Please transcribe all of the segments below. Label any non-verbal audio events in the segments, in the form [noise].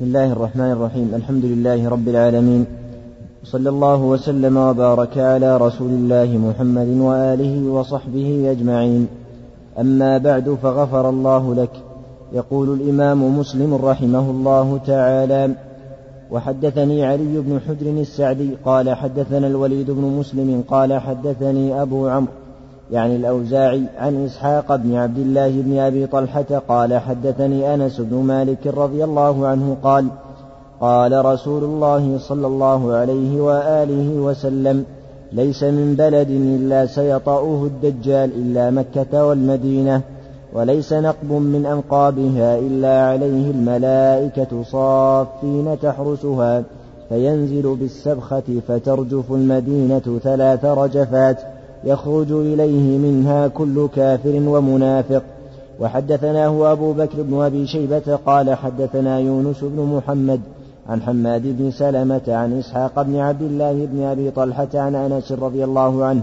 بسم الله الرحمن الرحيم. الحمد لله رب العالمين. صلى الله وسلم وبارك على رسول الله محمد وآله وصحبه أجمعين. أما بعد فغفر الله لك. يقول الإمام مسلم رحمه الله تعالى وحدثني علي بن حجر السعدي قال حدثنا الوليد بن مسلم قال حدثني أبو عمرو يعني الأوزاعي عن إسحاق بن عبد الله بن أبي طلحة قال حدثني أنس بن مالك رضي الله عنه قال قال رسول الله صلى الله عليه وآله وسلم ليس من بلد إلا سيطأه الدجال إلا مكة والمدينة وليس نقب من أنقابها إلا عليه الملائكة صافين تحرسها فينزل بالسبخة فترجف المدينة ثلاث رجفات يخرج إليه منها كل كافر ومنافق. وحدثناه أبو بكر بن أبي شيبة قال حدثنا يونس بن محمد عن حماد بن سلمة عن إسحاق بن عبد الله بن أبي طلحة عن أنس رضي الله عنه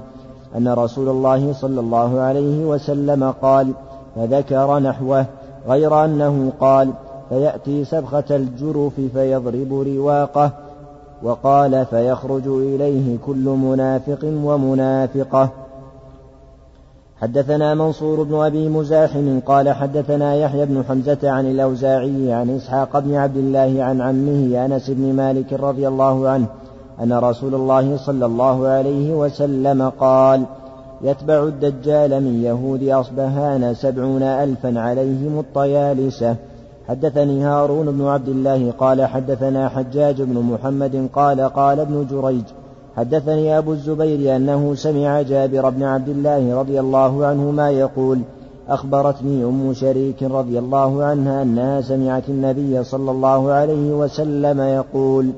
أن رسول الله صلى الله عليه وسلم قال فذكر نحوه غير أنه قال فيأتي سبخة الجرف فيضرب رواقه وقال فيخرج إليه كل منافق ومنافقة. حدثنا منصور بن أبي مزاحم قال حدثنا يحيى بن حمزة عن الأوزاعي عن إسحاق بن عبد الله عن عمه أنس بن مالك رضي الله عنه أن رسول الله صلى الله عليه وسلم قال يتبع الدجال من يهود أصبهان سبعون ألفا عليهم الطيالسة. حدثني هارون بن عبد الله قال حدثنا حجاج بن محمد قال قال ابن جريج حدثني أبو الزبير أنه سمع جابر بن عبد الله رضي الله عنهما يقول أخبرتني أم شريك رضي الله عنها أنها سمعت النبي صلى الله عليه وسلم يقول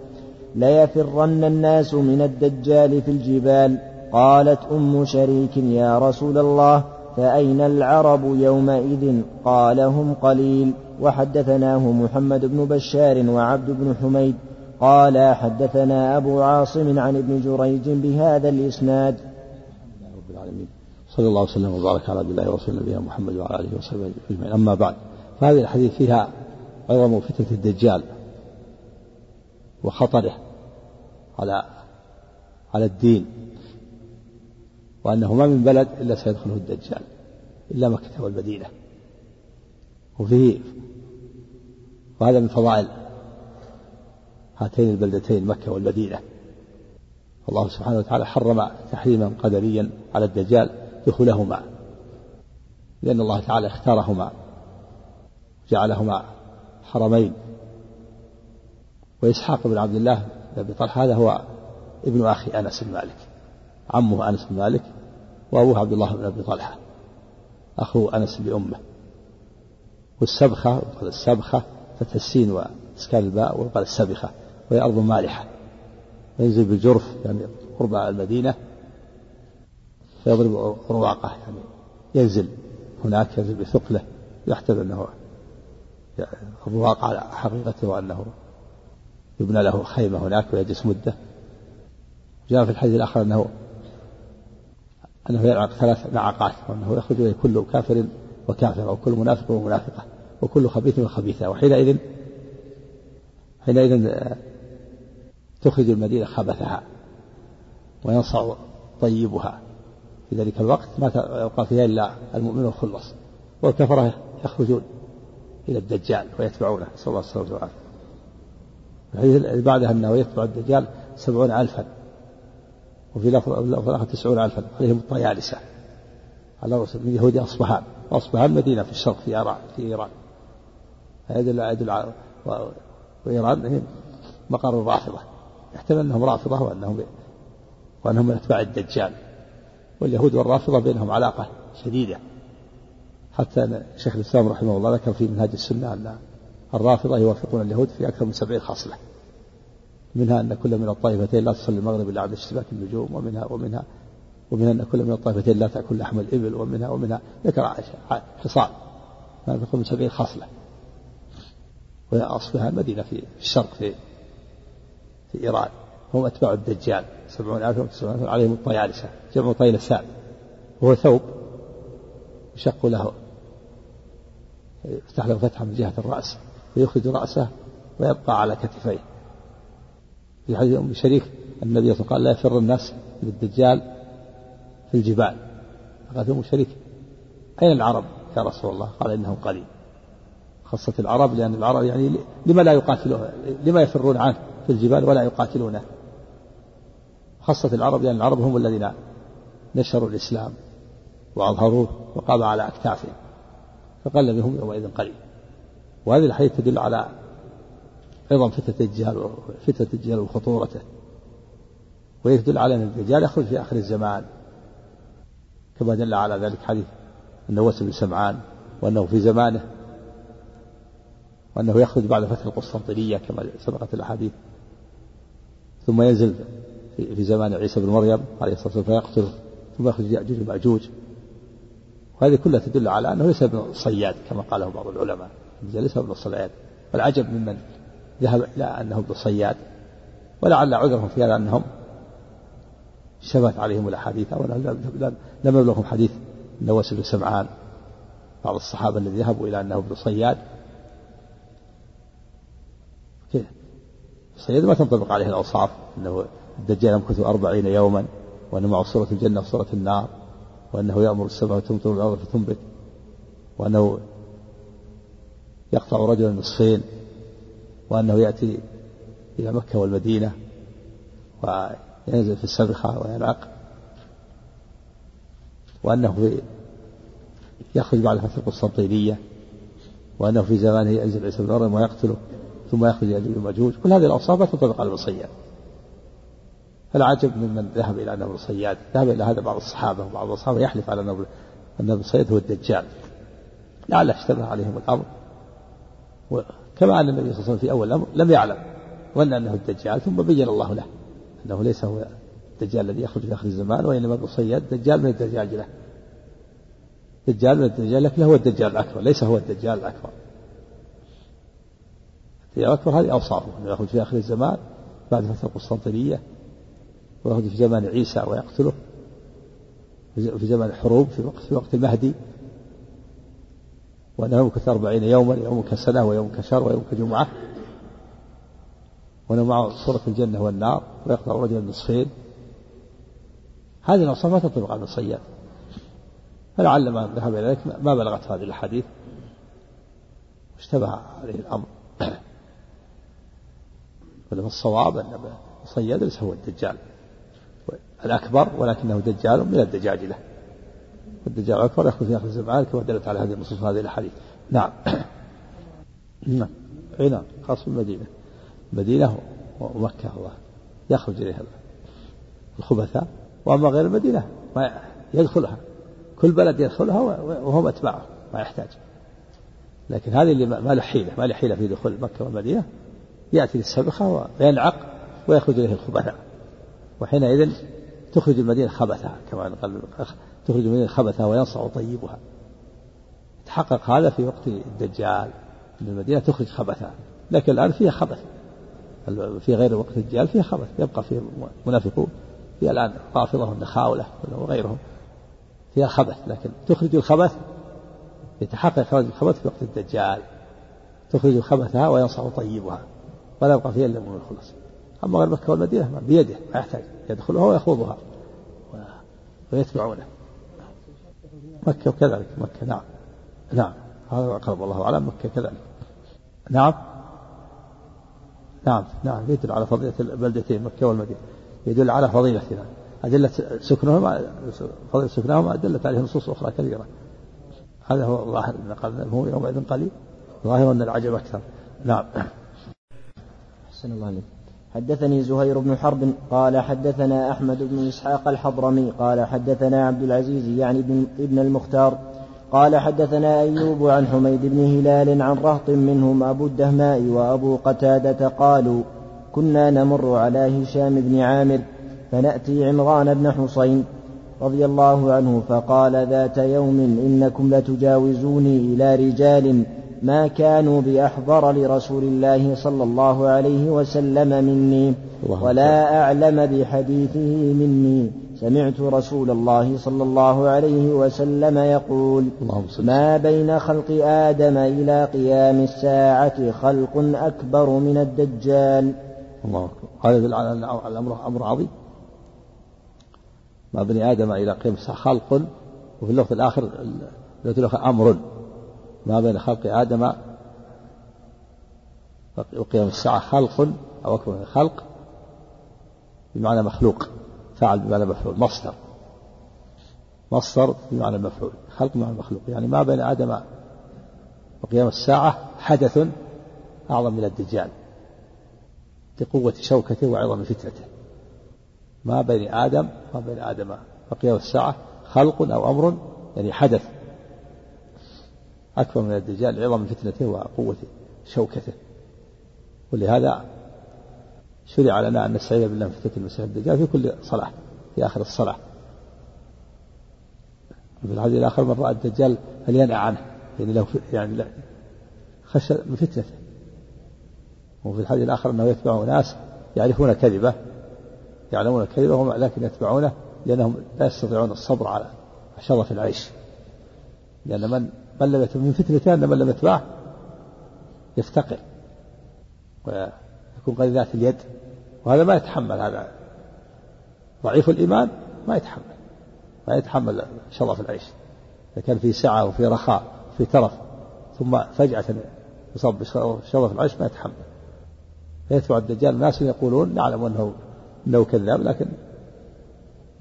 ليفرن الناس من الدجال في الجبال. قالت أم شريك يا رسول الله فأين العرب يومئذ؟ قال هم قليل. وحدثناه محمد بن بشار وعبد بن حميد. قال حدثنا أبو عاصم عن ابن جريج بهذا الإسناد. رب العالمين. صلى الله وسلم وبارك على عبد الله ورسول نبينا محمد وعلى آله وصحبه أجمعين. أما بعد فهذه الحديث فيها عظم فتنة الدجال وخطره على على الدين. وأنه ما من بلد إلا سيدخله الدجال إلا مكة والمدينة. وفيه وهذا من فضائل هاتين البلدتين مكة والمدينة. الله سبحانه وتعالى حرم تحريما قدريا على الدجال دخولهما لأن الله تعالى اختارهما جعلهما حرمين. وإسحاق بن عبد الله بن أبي طلحة هذا هو ابن أخي أنس بن مالك. عمه أنس بن مالك وأبوه عبد الله بن أبي طلحة أخو أنس بأمه. والسبخة وقال السبخة فتح السين وإسكان الباء وقال السبخة وهي أرض مالحة. وينزل بالجرف يعني قرب المدينة فيضرب رواقه يعني ينزل هناك ينزل بثقله يحتمل أنه الرواق على حقيقته أنه يبنى له خيمة هناك ويجلس مدة. جاء في الحديث الآخر أنه أنه يلعق ثلاث نعقات وأنه يخرج إليه كل كافر وكافرة وكل منافق ومنافقة وكل خبيث وخبيثة. وحينئذ حينئذ تخرج المدينة خبثها وينصع طيبها. في ذلك الوقت ما يبقى فيها إلا المؤمن الخلص. والكفرة يخرجون إلى الدجال ويتبعونه. صلى الله عليه وسلم. الحديث بعدها أنه يتبع الدجال سبعون ألفا. وفي لفظ آخر تسعون ألفا عليهم الطيالسة. على رؤوس من يهود أصبهان وأصبهان مدينة في الشرق في إيران في إيران. يدل يدل وإيران هي مقر الرافضة. يحتمل أنهم رافضة وأنهم وأنهم من أتباع الدجال. واليهود والرافضة بينهم علاقة شديدة. حتى شيخ الإسلام رحمه الله ذكر في منهاج السنة أن الرافضة يوافقون اليهود في أكثر من سبعين خصلة منها أن كل من الطائفتين لا تصلي المغرب إلا عند اشتباك النجوم ومنها ومنها ومنها أن كل من الطائفتين لا تأكل لحم الإبل ومنها ومنها ذكر حصان هذا من سبعين خصلة وأصلها المدينة في الشرق في في إيران. هم أتباع الدجال. سبعون ألف وتسعون ألف عليهم الطيالسة. جمع طيلسان وهو ثوب يشق له. يفتح له فتحة من جهة الرأس. فيخرج رأسه ويبقى على كتفيه. في حديث أم شريك النبي صلى الله عليه وسلم قال لا يفر الناس من الدجال في الجبال. قالت أم شريك أين العرب يا رسول الله؟ قال إنهم قليل. خاصة العرب لأن العرب يعني لما لا يقاتلون لما يفرون عنه في الجبال ولا يقاتلونه. خاصة العرب لأن العرب هم الذين نشروا الإسلام وأظهروه وقام على أكتافهم. فقل منهم يومئذ قليل. وهذه الحديث تدل على عظم فتنة الدجال فتنة الدجال وخطورته. ويدل على أن الدجال يخرج في آخر الزمان. كما دل على ذلك حديث النواس بن سمعان وأنه في زمانه وأنه يخرج بعد فتح القسطنطينية كما سبقت الأحاديث. ثم ينزل في زمان عيسى بن مريم عليه الصلاة والسلام فيقتله ثم يخرج يأجوج ومأجوج وهذه كلها تدل على أنه ليس ابن صياد كما قاله بعض العلماء. ليس ابن صياد والعجب ممن ذهب إلى أنه ابن صياد ولعل عذرهم في هذا أنهم شبت عليهم الأحاديث أو لم يبلغهم حديث النواس بن سمعان بعض الصحابة الذين ذهبوا إلى أنه ابن صياد كيف صياد ما تنطبق عليه الأوصاف أنه الدجال يمكث أربعين يوما وأنه معه صورة الجنة وصورة النار وأنه يأمر السماء فتمطر الأرض فتنبت وأنه يقطع رجلا نصفين وأنه يأتي إلى مكة والمدينة وينزل في السبخة وينعق وأنه يخرج بعد فتح القسطنطينية. وأنه في زمانه ينزل عيسى بن مريم ويقتله. ثم يخرج يأجوج ومأجوج كل هذه الأوصاف لا تنطبق على الصياد فالعجب ممن ذهب إلى أنه صياد. ذهب إلى هذا بعض الصحابة وبعض الصحابة يحلف على أنه أن الصياد هو الدجال. لعل اشتبه عليهم الأمر. كما أن النبي صلى الله عليه وسلم في أول الأمر لم يعلم ظن أنه الدجال ثم بين الله له أنه ليس هو الدجال الذي يخرج في آخر الزمان وإنما ابن صياد دجال من الدجال له. دجال من الدجال لكن هو الدجال الأكبر ليس هو الدجال الأكبر. الدجال الأكبر هذه أوصافه أنه يخرج في آخر الزمان بعد فترة القسطنطينية ويخرج في زمان عيسى ويقتله في زمان الحروب في وقت في وقت المهدي. وأنه يمكث أربعين يوما يوم كسنة ويوم كشهر ويوم كجمعة. وأنه معه صورة الجنة والنار ويقطع رجلا نصفين هذه الأوصاف ما تنطبق على الصياد. فلعل من ذهب إلى ذلك ما بلغت هذه الأحاديث. واشتبه عليه الأمر. [clears throat] ولما الصواب أن الصياد ليس هو الدجال. الأكبر ولكنه دجال من الدجاجلة. والدجال الأكبر يخرج في آخر الزمان كما دلت على هذه النصوص هذه الأحاديث. نعم. نعم. أي نعم. خاص بالمدينة. المدينة ومكة الله. يخرج إليها الخبثاء. وأما غير المدينة ما يدخلها. كل بلد يدخلها وهم أتباعه ما يحتاج. لكن هذه اللي ما له حيلة. ما له حيلة في دخول مكة والمدينة. يأتي للسبخة وينعق ويخرج إليه الخبثاء. وحينئذ تخرج المدينة خبثها كما قال تخرج المدينة خبثها وينصع طيبها. تحقق هذا في وقت الدجال. أن المدينة تخرج خبثها. لكن الآن فيها خبث. في غير وقت الدجال فيها خبث. يبقى في منافقون. في الآن رافضة والنخاولة وغيرهم. فيها خبث. لكن تخرج الخبث. يتحقق إخراج الخبث في وقت الدجال. تخرج خبثها وينصع طيبها. ولا يبقى فيها إلا من الخلص. أما غير مكة والمدينة بيده. ما يحتاج. يدخلها ويخوضها. ويتبعونه. مكة وكذلك مكة نعم. نعم. هذا أقرب الله أعلم مكة كذلك. نعم. نعم نعم. يدل على فضيلة البلدتين مكة والمدينة. يدل على فضيلتها أدلة سكنهما فضيلة سكنهما دلت عليه نصوص أخرى كثيرة هذا هو الظاهر هو يومئذ قليل. ظاهر أن العجب أكثر. نعم. أحسن الله عليك حدثني زهير بن حرب قال حدثنا أحمد بن إسحاق الحضرمي قال حدثنا عبد العزيز يعني ابن المختار قال حدثنا أيوب عن حميد بن هلال عن رهط منهم أبو الدهماء وأبو قتادة قالوا كنا نمر على هشام بن عامر فنأتي عمران بن حصين رضي الله عنه فقال ذات يوم إنكم لتجاوزوني إلى رجال ما كانوا بأحضر لرسول الله صلى الله عليه وسلم مني ولا أعلم بحديثه مني. سمعت رسول الله صلى الله عليه وسلم يقول ما بين خلق آدم إلى قيام الساعة خلق أكبر من الدجال. الله أكبر. هذا الأمر أمر عظيم. ما بني آدم إلى قيام الساعة خلق وفي اللغة الآخر الآخر أمر. ما بين خلق آدم وقيام الساعة خلق أو أكبر من خلق بمعنى مخلوق فعل بمعنى مفعول مصدر. مصدر بمعنى مفعول خلق بمعنى مخلوق. يعني ما بين آدم وقيام الساعة حدث أعظم من الدجال لقوة شوكته وعظم فتنته ما بين آدم ما بين آدم وقيام الساعة خلق أو أمر يعني حدث. أكبر من الدجال عظم فتنته وقوة شوكته. ولهذا شرع لنا أن نستعيذ بالله من فتنة المسيح الدجال في كل صلاة في آخر الصلاة في الحديث الآخر من رأى الدجال فلينأ عنه يعني لو يعني لا خشى من فتنته. وفي الحديث الآخر أنه يتبع ناس يعرفون كذبه يعلمون كذبه لكن يتبعونه لأنهم لا يستطيعون الصبر على شرف العيش. لأن من من لم من فتنته أن من لم يتبعه يفتقر ويكون قد ذات اليد وهذا ما يتحمل هذا ضعيف الإيمان ما يتحمل ما يتحمل شرف العيش. إذا كان في سعة وفي رخاء في ترف ثم فجأة يصاب بشرف العيش ما يتحمل. فيتبع الدجال ناس يقولون نعلم أنه أنه كذاب لكن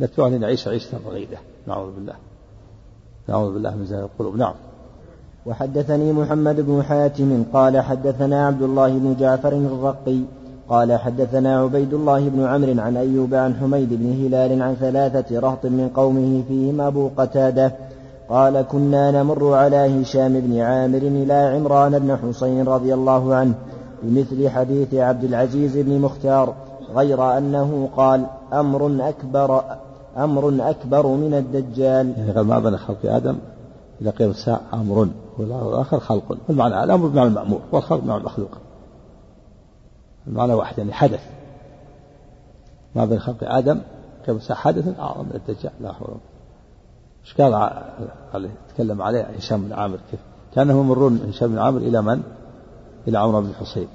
نتبعه لنعيش عيشة رغيدة نعوذ بالله. نعوذ بالله من زهر القلوب. نعم. وحدثني محمد بن حاتم قال حدثنا عبد الله بن جعفر الرقي قال حدثنا عبيد الله بن عمرو عن أيوب عن حميد بن هلال عن ثلاثة رهط من قومه فيهم أبو قتادة قال كنا نمر على هشام بن عامر إلى عمران بن حسين رضي الله عنه بمثل حديث عبد العزيز بن مختار غير أنه قال أمر أكبر أمر أكبر من الدجال. يعني قال ما خلق آدم إلى قيام الساعة أمر. والآخر خلق المعنى الأمر بمعنى المأمور والخلق بمعنى المخلوق. المعنى واحد يعني حدث. ما بين خلق آدم الساعة حدث أعظم من الدجال. لا حول إيش قال عليه تكلم عليه هشام بن عامر كيف؟ كانهم يمرون هشام بن عامر إلى من؟ إلى عمرو بن الحصين.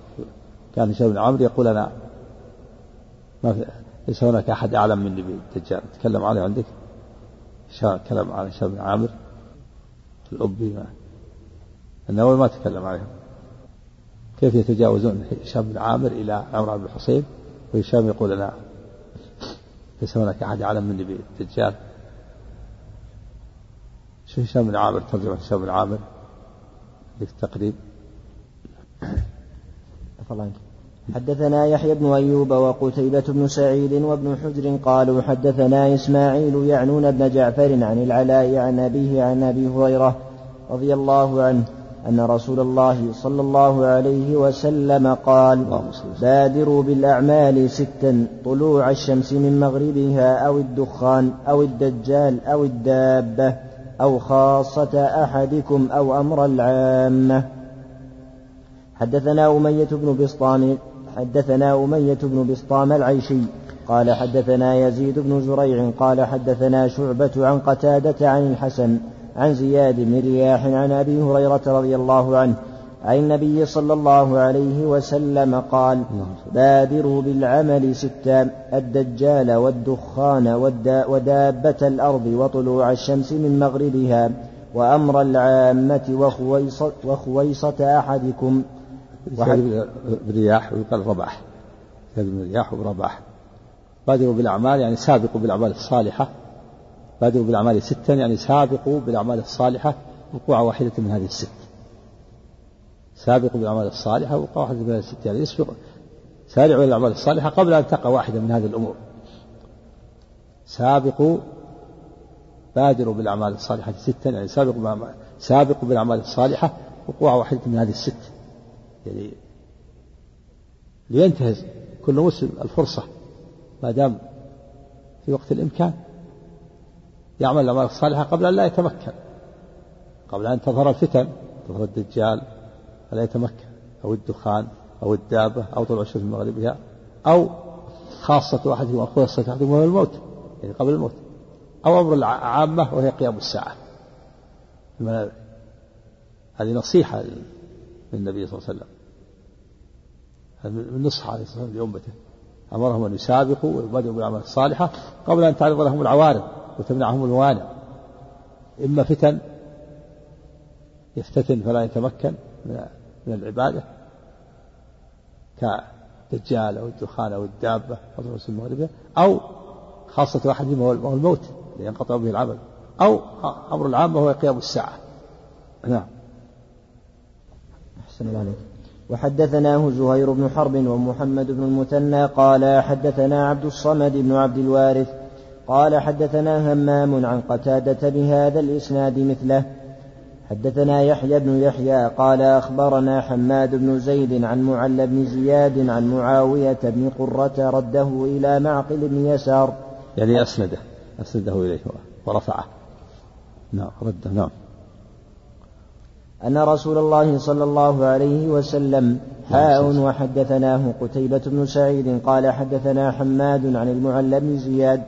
كان هشام بن عامر يقول أنا ما في ليس هناك أحد أعلم مني بالدجال. تكلم عليه عندك؟ كلام على هشام بن عامر. الأبي ما النووي ما تكلم عليهم. كيف يتجاوزون هشام بن عامر إلى عمرو بن الحصين وهشام يقول أنا ليس هناك أحد أعلم مني بالدجال شو هشام بن عامر؟ ترجمة هشام بن عامر التقريب الله حدثنا يحيى بن أيوب وقتيبة بن سعيد وابن حجر قالوا حدثنا إسماعيل يعنون بن جعفر عن العلاء عن أبيه عن أبي هريرة رضي الله عنه أن رسول الله صلى الله عليه وسلم قال بادروا بالأعمال ستا طلوع الشمس من مغربها أو الدخان أو الدجال أو الدابة أو خاصة أحدكم أو أمر العامة. حدثنا أمية بن بسطام حدثنا أمية بن بسطام العيشي قال حدثنا يزيد بن زريع قال حدثنا شعبة عن قتادة عن الحسن عن زياد بن رياح عن أبي هريرة رضي الله عنه عن النبي صلى الله عليه وسلم قال بادروا بالعمل ستا الدجال والدخان ودابة الأرض وطلوع الشمس من مغربها وأمر العامة وخويصة, وخويصة أحدكم. بالرياح ويقال رباح. بالرياح ورباح. بادروا بالأعمال يعني سابقوا بالأعمال الصالحة. بادروا بالأعمال ستا يعني سابقوا بالأعمال الصالحة وقوع واحدة من هذه الست. سابقوا بالأعمال الصالحة وقوع واحدة من هذه الست. يعني يسبق سارعوا إلى الأعمال الصالحة قبل أن تقع واحدة من هذه الأمور. سابقوا بادروا بالأعمال الصالحة ستا يعني سابقوا سابقوا بالأعمال الصالحة وقوع واحدة من هذه الست. يعني لينتهز كل مسلم الفرصة ما دام في وقت الإمكان. يعمل الأعمال الصالحة قبل أن لا يتمكن. قبل أن تظهر الفتن تظهر الدجال فلا يتمكن. أو الدخان أو الدابة أو طلوع الشمس من مغربها أو خاصة أحدهم أو خاصة أحدهم وهو الموت يعني قبل الموت. أو أمر العامة وهي قيام الساعة. هذه نصيحة للنبي صلى الله عليه وسلم. من نصح عليه الصلاة والسلام لأمته. أمرهم أن يسابقوا ويبادروا بالأعمال الصالحة قبل أن تعرض لهم العوارض. وتمنعهم الموانع. إما فتن يفتتن فلا يتمكن من العبادة كالدجال أو الدخان أو الدابة أو خاصة أحدهم وهو الموت لينقطع به العمل أو أمر العامة وهو قيام الساعة. نعم. أحسن الله عليك. وحدثناه زهير بن حرب ومحمد بن المثنى قال حدثنا عبد الصمد بن عبد الوارث قال حدثنا همام عن قتادة بهذا الإسناد مثله. حدثنا يحيى بن يحيى قال أخبرنا حماد بن زيد عن معل بن زياد عن معاوية بن قرة رده إلى معقل بن يسار. يعني أسنده أسنده إليه ورفعه. نعم رده نعم. أن رسول الله صلى الله عليه وسلم حاء وحدثناه قتيبة بن سعيد قال حدثنا حماد عن المعلى بن زياد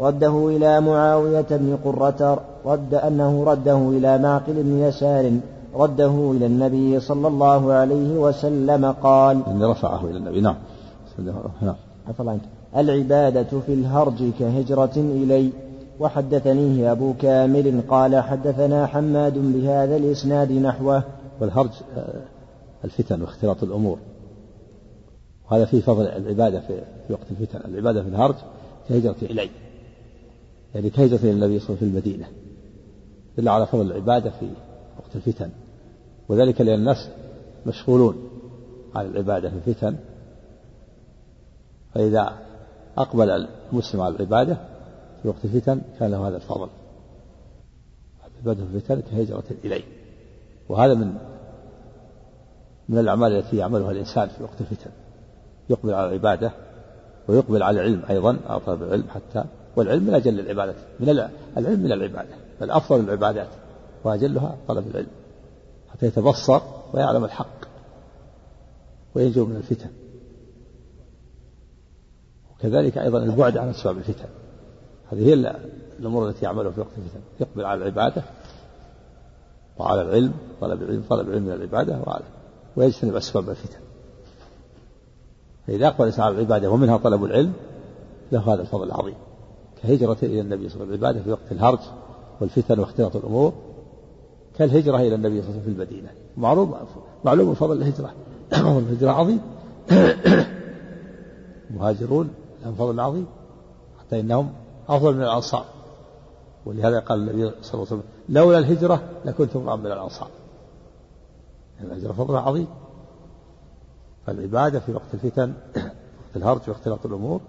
رده إلى معاوية بن قرة رد أنه رده إلى معقل بن يسار رده إلى النبي صلى الله عليه وسلم قال إن رفعه إلى النبي نعم. نعم. العبادة في الهرج كهجرة إلي. وحدثنيه أبو كامل قال حدثنا حماد بهذا الإسناد نحوه. والهرج آه، الفتن واختلاط الأمور. وهذا فيه فضل العبادة في وقت الفتن. العبادة في الهرج كهجرة إلي. يعني كهجرة النبي صلى الله عليه وسلم في المدينة دل على فضل العبادة في وقت الفتن. وذلك لأن الناس مشغولون عن العبادة في الفتن. فإذا أقبل المسلم على العبادة في وقت الفتن كان له هذا الفضل. العبادة في الفتن كهجرة إليه. وهذا من من الأعمال التي يعملها الإنسان في وقت الفتن. يقبل على العبادة ويقبل على العلم أيضا أو طلب العلم حتى والعلم من أجل العبادة من العلم من العبادة بل أفضل العبادات وأجلها طلب العلم حتى يتبصر ويعلم الحق وينجو من الفتن. وكذلك أيضا البعد عن أسباب الفتن. هذه هي الأمور التي يعملها في وقت الفتن. يقبل على العبادة وعلى العلم طلب العلم طلب العلم من العبادة وعلى ويجتنب أسباب الفتن. فإذا أقبل على العبادة ومنها طلب العلم له هذا الفضل العظيم. كهجرة إلى النبي صلى الله عليه وسلم. العبادة في وقت الهرج والفتن واختلاط الأمور. كالهجرة إلى النبي صلى الله عليه وسلم في المدينة. معروف معلوم فضل الهجرة. [clears throat] الهجرة عظيم. [clears throat] المهاجرون لهم فضل عظيم. حتى إنهم أفضل من الأنصار. ولهذا قال النبي صلى الله عليه وسلم لولا الهجرة لكنت امرأ من الأنصار. الهجرة فضل عظيم. فالعبادة في وقت الفتن [clears throat] وقت الهرج واختلاط الأمور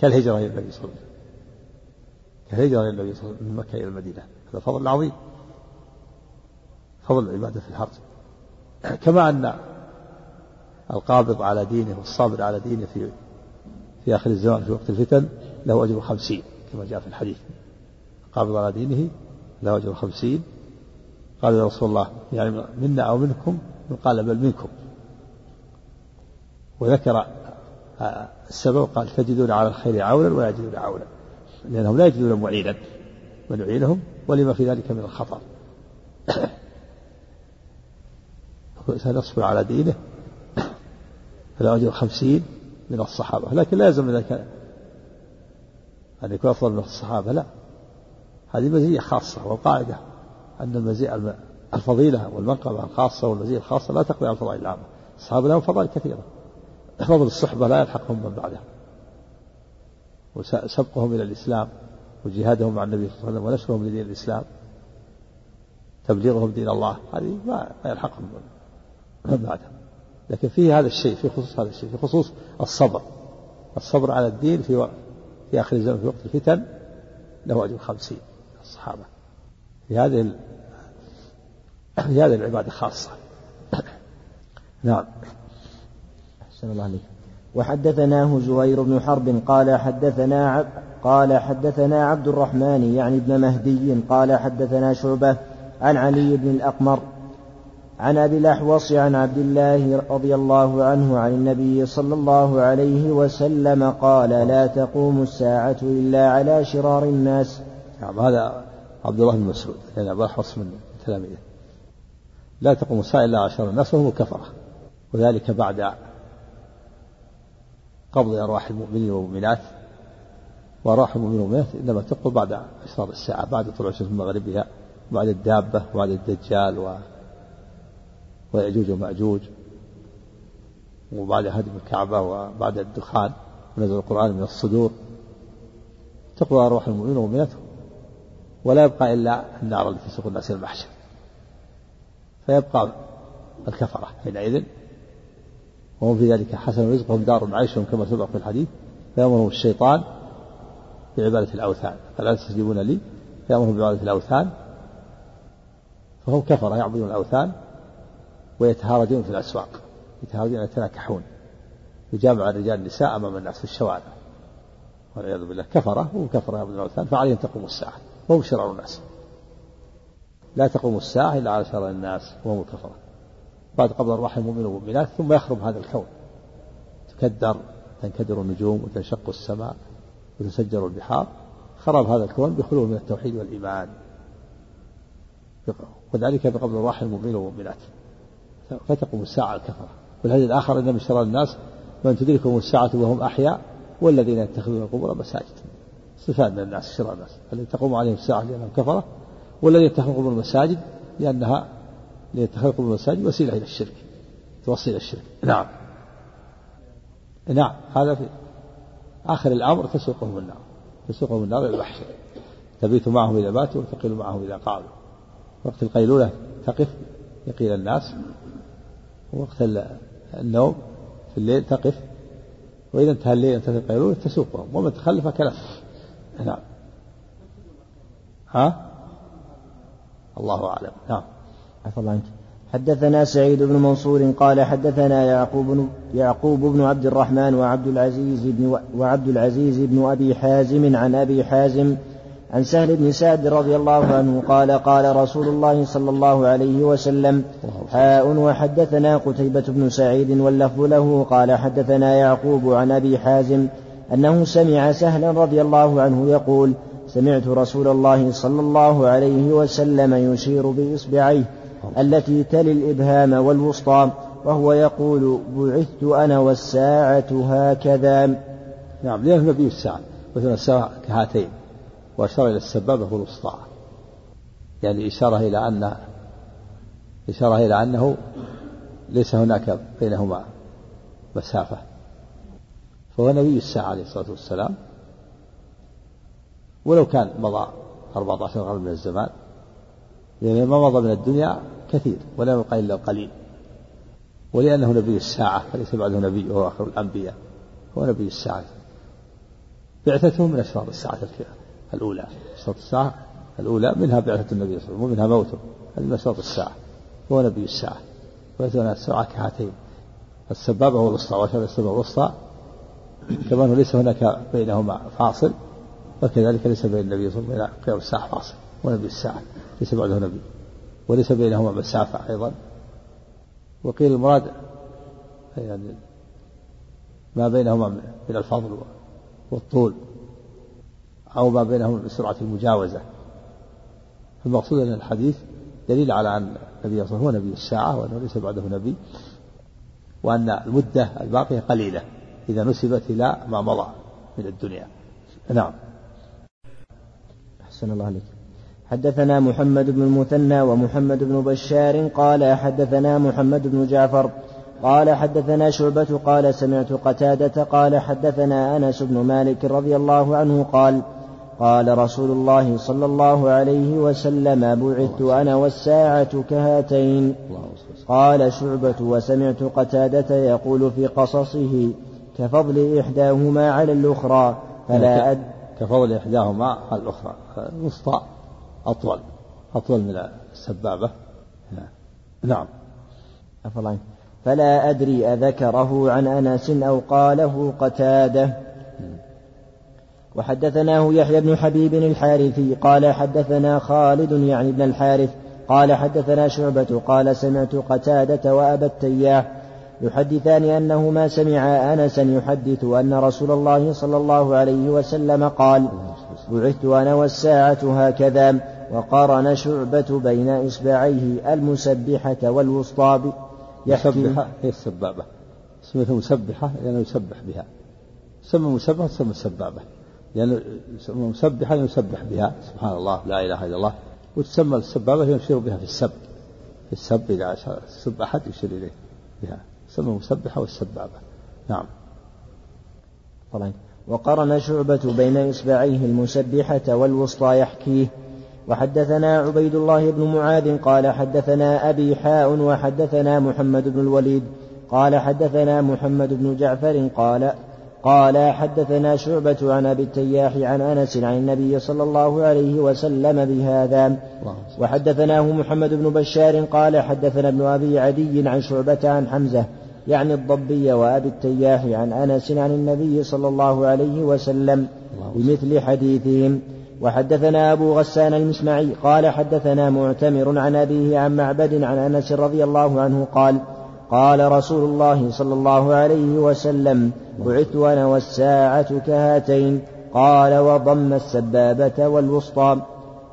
كالهجرة إلى النبي صلى الله عليه وسلم. كهجرة النبي صلى الله عليه وسلم من مكة إلى المدينة. هذا فضل عظيم. فضل العبادة في الحرج [clears throat] كما أن القابض على دينه والصابر على دينه في في آخر الزمان في وقت الفتن له أجر خمسين كما جاء في الحديث. القابض على دينه له أجر خمسين. قال يا رسول الله يعني منا أو منكم؟ من قال بل منكم. وذكر السبب قال تجدون على الخير عونا ولا يجدون عونا. لأنهم لا يجدون معينا من يعينهم ولما في ذلك من الخطر. [coughs] الإنسان يصبر على دينه فلا أجر خمسين من الصحابة لكن لا يلزم ذلك أن يكون أفضل من الصحابة لا. هذه مزية خاصة والقاعدة أن المزية الفضيلة والمنقبة الخاصة والمزية الخاصة لا تقضي على الفضائل العامة. الصحابة لهم فضائل كثيرة. فضل الصحبة لا يلحقهم من بعدها. وسبقهم إلى الإسلام وجهادهم مع النبي صلى الله عليه وسلم ونشرهم لدين الإسلام تبليغهم دين الله. هذه ما يلحقهم من بعدهم لكن فيه هذا الشيء في خصوص هذا الشيء في خصوص الصبر. الصبر على الدين في وقت في آخر الزمن في وقت الفتن له أجر خمسين الصحابة. في هذه في هذه العبادة خاصة. [coughs] نعم. أحسن الله عليك. وحدثناه زهير بن حرب قال حدثنا عب قال حدثنا عبد الرحمن يعني ابن مهدي قال حدثنا شعبة عن علي بن الأقمر عن أبي الأحوص عن عبد الله رضي الله عنه عن النبي صلى الله عليه وسلم قال لا تقوم الساعة إلا على شرار الناس. نعم هذا عبد الله بن مسعود يعني أبو الأحوص من تلاميذه لا تقوم الساعة إلا على شرار الناس وهم كفرة وذلك بعد قبض أرواح المؤمنين والمؤمنات وأرواح المؤمنين والمؤمنات إنما تقبض بعد أشراط الساعة بعد طلوع الشمس من مغربها بعد الدابة وبعد الدجال و ويأجوج ومأجوج وبعد هدم الكعبة وبعد الدخان ونزل القرآن من الصدور. تقوى أرواح المؤمنين والمؤمنات ولا يبقى إلا النار التي تسوق الناس إلى المحشر. فيبقى الكفرة حينئذ. وهم في ذلك حسن رزقهم دار عيشهم كما سبق في الحديث. فيأمرهم الشيطان بعبادة الأوثان. فلا تستجيبون لي؟ فيأمرهم بعبادة الأوثان. فهم كفرة يعبدون الأوثان ويتهارجون في الأسواق. يتهارجون يتناكحون. يجامع الرجال النساء أمام الناس في الشوارع. والعياذ بالله كفرة وهم كفرة يعبدون الأوثان فعليهم تقوم الساعة. وهم شرار الناس. لا تقوم الساعة إلا على شرار الناس وهم الكفرة. بعد قبض أرواح المؤمنين والمؤمنات ثم يخرب هذا الكون. تكدر تنكدر النجوم وتنشق السماء وتسجر البحار. خرب هذا الكون بخلوه من التوحيد والإيمان. وذلك بقبض أرواح المؤمنين والمؤمنات. فتقوم الساعة الكفرة. في الحديث الآخر إن من شرار الناس؟ من تدركهم الساعة وهم أحياء والذين يتخذون القبور مساجد. صفات من الناس شرار الناس. الذين تقوم عليهم الساعة لأنهم كفرة؟ والذين يتخذون القبور مساجد لأنها ليتخذ القبور مساجد وسيلة إلى الشرك توصل إلى الشرك. نعم. نعم هذا في آخر الأمر تسوقهم النار تسوقهم النار إلى المحشر تبيت معهم إذا باتوا وتقيل معهم إذا قالوا وقت القيلولة تقف يقيل الناس. وقت النوم في الليل تقف. وإذا انتهى الليل انتهى القيلولة تسوقهم. ومن تخلف كلف. نعم. ها؟ الله أعلم. نعم. عفى الله عنك. حدثنا سعيد بن منصور قال حدثنا يعقوب بن يعقوب بن عبد الرحمن وعبد العزيز بن وعبد العزيز بن أبي حازم عن أبي حازم عن سهل بن سعد رضي الله عنه قال قال رسول الله صلى الله عليه وسلم حاء وحدثنا قتيبة بن سعيد واللفظ له قال حدثنا يعقوب عن أبي حازم أنه سمع سهلا رضي الله عنه يقول سمعت رسول الله صلى الله عليه وسلم يشير بإصبعيه التي تلي الإبهام والوسطى وهو يقول بعثت أنا والساعة هكذا. نعم لأنه نبي الساعة مثل الساعة كهاتين وأشار إلى السبابة والوسطى. يعني إشارة إلى أن إشارة إلى أنه ليس هناك بينهما مسافة. فهو نبي الساعة عليه الصلاة والسلام. ولو كان مضى 14 قرن من الزمان لأن ما مضى من الدنيا كثير ولا يبقى إلا القليل ولأنه نبي الساعة فليس بعده نبي وهو آخر الأنبياء هو نبي الساعة. بعثته من أشراط الساعة الأولى. أشراط الساعة الأولى منها بعثة النبي صلى الله عليه وسلم ومنها موته. هذه من أشراط الساعة. هو نبي الساعة. ويأتون الساعة كهاتين. السبابة والوسطى وأشار السبابة والوسطى كما أنه ليس هناك بينهما فاصل وكذلك ليس بين النبي صلى الله عليه وسلم قيام الساعة فاصل. ونبي الساعة ليس بعده نبي. وليس بينهما مسافة أيضا. وقيل المراد يعني ما بينهما من الفضل والطول أو ما بينهما من سرعة المجاوزة. المقصود أن الحديث دليل على أن النبي صلى الله عليه وسلم هو نبي الساعة وأنه ليس بعده نبي وأن المدة الباقية قليلة إذا نسبت إلى ما مضى من الدنيا. نعم. أحسن الله عليك حدثنا محمد بن المثنى ومحمد بن بشار قال حدثنا محمد بن جعفر قال حدثنا شعبة قال سمعت قتادة قال حدثنا أنس بن مالك رضي الله عنه قال قال رسول الله صلى الله عليه وسلم بعثت أنا والساعة كهاتين. قال شعبة وسمعت قتادة يقول في قصصه كفضل إحداهما على الأخرى فلا أد كفضل إحداهما على الأخرى الوسطى أطول أطول من السبابة. نعم. أفضل. فلا أدري أذكره عن أنس أو قاله قتادة. وحدثناه يحيى بن حبيب الحارثي قال حدثنا خالد يعني بن الحارث قال حدثنا شعبة قال سمعت قتادة وأبا التياح يحدثان أنه ما سمع أنسا يحدث أن رسول الله صلى الله عليه وسلم قال بعثت أنا والساعة هكذا. وقارن شعبة بين إصبعيه المسبحة والوسطى يسبحة هي السبابة سميتها مسبحة لأنه يسبح بها. سمى مسبحة سمى السبابة لأنه يعني مسبحة يسبح بها. سبحان الله لا إله إلا الله. وتسمى السبابة يشير بها في السب. في السب إذا سب أحد يشير إليه بها. سمى مسبحة والسبابة. نعم. طبعا. وقرن شعبة بين إصبعيه المسبحة والوسطى يحكيه وحدثنا عبيد الله بن معاذ قال حدثنا أبي حاء وحدثنا محمد بن الوليد قال حدثنا محمد بن جعفر قال قال حدثنا شعبة عن أبي التياح عن أنس عن النبي صلى الله عليه وسلم بهذا. وحدثناه محمد بن بشار قال حدثنا ابن أبي عدي عن شعبة عن حمزة يعني الضبي وأبي التياح عن أنس عن النبي صلى الله عليه وسلم بمثل حديثهم. وحدثنا أبو غسان المسمعي قال حدثنا معتمر عن أبيه عن معبد عن أنس رضي الله عنه قال قال رسول الله صلى الله عليه وسلم بعثت أنا والساعة كهاتين. قال وضم السبابة والوسطى.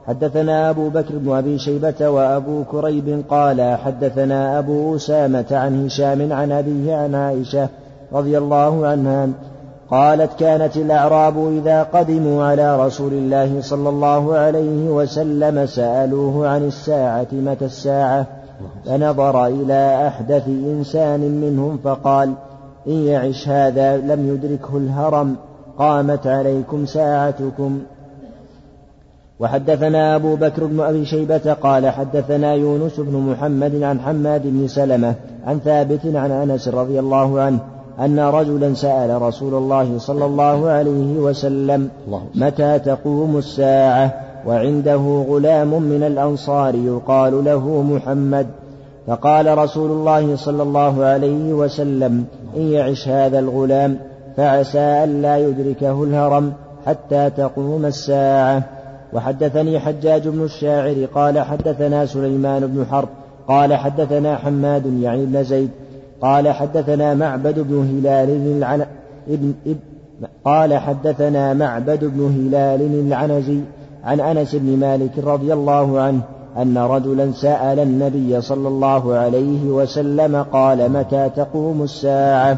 حدثنا أبو بكر بن أبي شيبة وأبو كريب قال حدثنا أبو أسامة عن هشام عن أبيه عن عائشة رضي الله عنها. قالت كانت الأعراب إذا قدموا على رسول الله صلى الله عليه وسلم سألوه عن الساعة متى الساعة؟ فنظر إلى أحدث إنسان منهم فقال إن يعش هذا لم يدركه الهرم قامت عليكم ساعتكم. وحدثنا أبو بكر بن أبي شيبة قال حدثنا يونس بن محمد عن حماد بن سلمة عن ثابت عن أنس رضي الله عنه أن رجلا سأل رسول الله صلى الله عليه وسلم متى تقوم الساعة؟ وعنده غلام من الأنصار يقال له محمد. فقال رسول الله صلى الله عليه وسلم إن يعش هذا الغلام فعسى ألا يدركه الهرم حتى تقوم الساعة. وحدثني حجاج بن الشاعر قال حدثنا سليمان بن حرب قال حدثنا حماد يعني بن زيد. قال حدثنا معبد بن هلال العن... ابن... ابن... قال حدثنا معبد بن هلال العنزي عن أنس بن مالك رضي الله عنه أن رجلا سأل النبي صلى الله عليه وسلم قال متى تقوم الساعة؟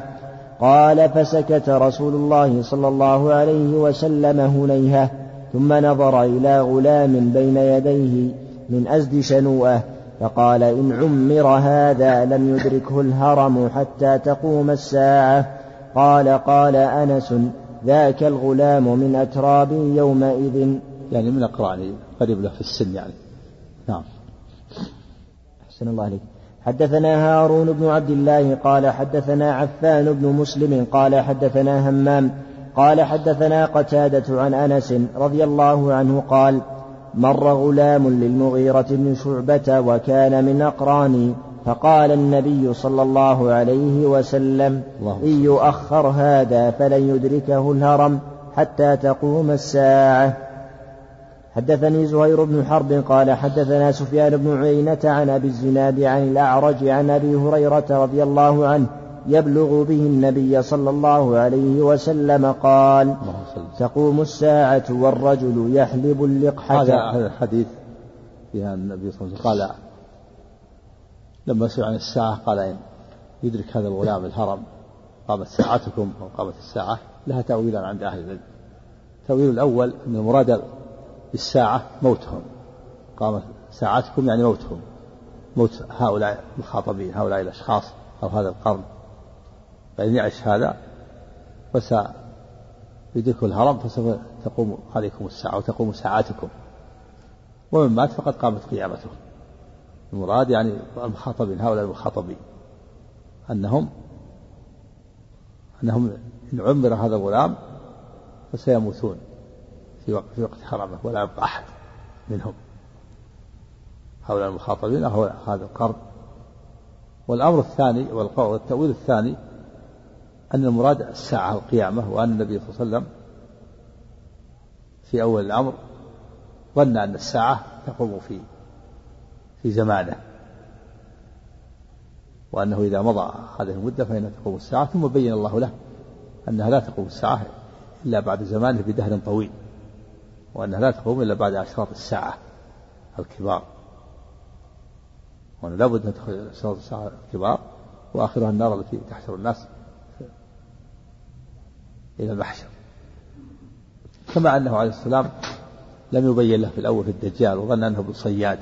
قال فسكت رسول الله صلى الله عليه وسلم هنيهة ثم نظر إلى غلام بين يديه من أزد شنوءه فقال إن عمر هذا لم يدركه الهرم حتى تقوم الساعة. قال قال أنس ذاك الغلام من أتراب يومئذ. يعني من أقراني قريب له في السن يعني. نعم. أحسن الله عليك. حدثنا هارون بن عبد الله قال حدثنا عفان بن مسلم قال حدثنا همام قال حدثنا قتادة عن أنس رضي الله عنه قال مر غلام للمغيرة بن شعبة وكان من أقراني فقال النبي صلى الله عليه وسلم إن يؤخر هذا فلن يدركه الهرم حتى تقوم الساعة. حدثني زهير بن حرب قال حدثنا سفيان بن عيينة عن أبي الزناد عن الأعرج عن أبي هريرة رضي الله عنه يبلغ به النبي صلى الله عليه وسلم قال تقوم الساعة والرجل يحلب اللقحة. هذا الحديث فيها النبي صلى الله عليه وسلم. قال لما سئل عن الساعة قال إن يدرك هذا الغلام الهرم قامت ساعتكم أو قامت الساعة لها تأويلان عند أهل العلم. التأويل الأول أن المراد بالساعة موتهم. قامت ساعتكم يعني موتهم. موت هؤلاء المخاطبين هؤلاء الأشخاص أو هذا القرن. فإن يعش هذا فسيدركه الهرم فسوف تقوم عليكم الساعة وتقوم ساعاتكم. ومن مات فقد قامت قيامته. المراد يعني المخاطبين هؤلاء المخاطبين. أنهم أنهم إن عمر هذا الغلام فسيموتون في وقت في وقت حرمه ولا يبقى أحد منهم. هؤلاء المخاطبين هذا القرن. والأمر الثاني والتأويل الثاني أن المراد الساعة القيامة وأن النبي صلى الله عليه وسلم في أول الأمر ظن أن الساعة تقوم في في زمانه وأنه إذا مضى هذه المدة فإنها تقوم الساعة ثم بين الله له أنها لا تقوم الساعة إلا بعد زمانه بدهر طويل وأنها لا تقوم إلا بعد أشراط الساعة الكبار. وأنه لابد أن تدخل أشراط الساعة الكبار وآخرها النار التي تحشر الناس إلى المحشر. كما أنه عليه السلام لم يبين له في الأول في الدجال وظن أنه ابن صياد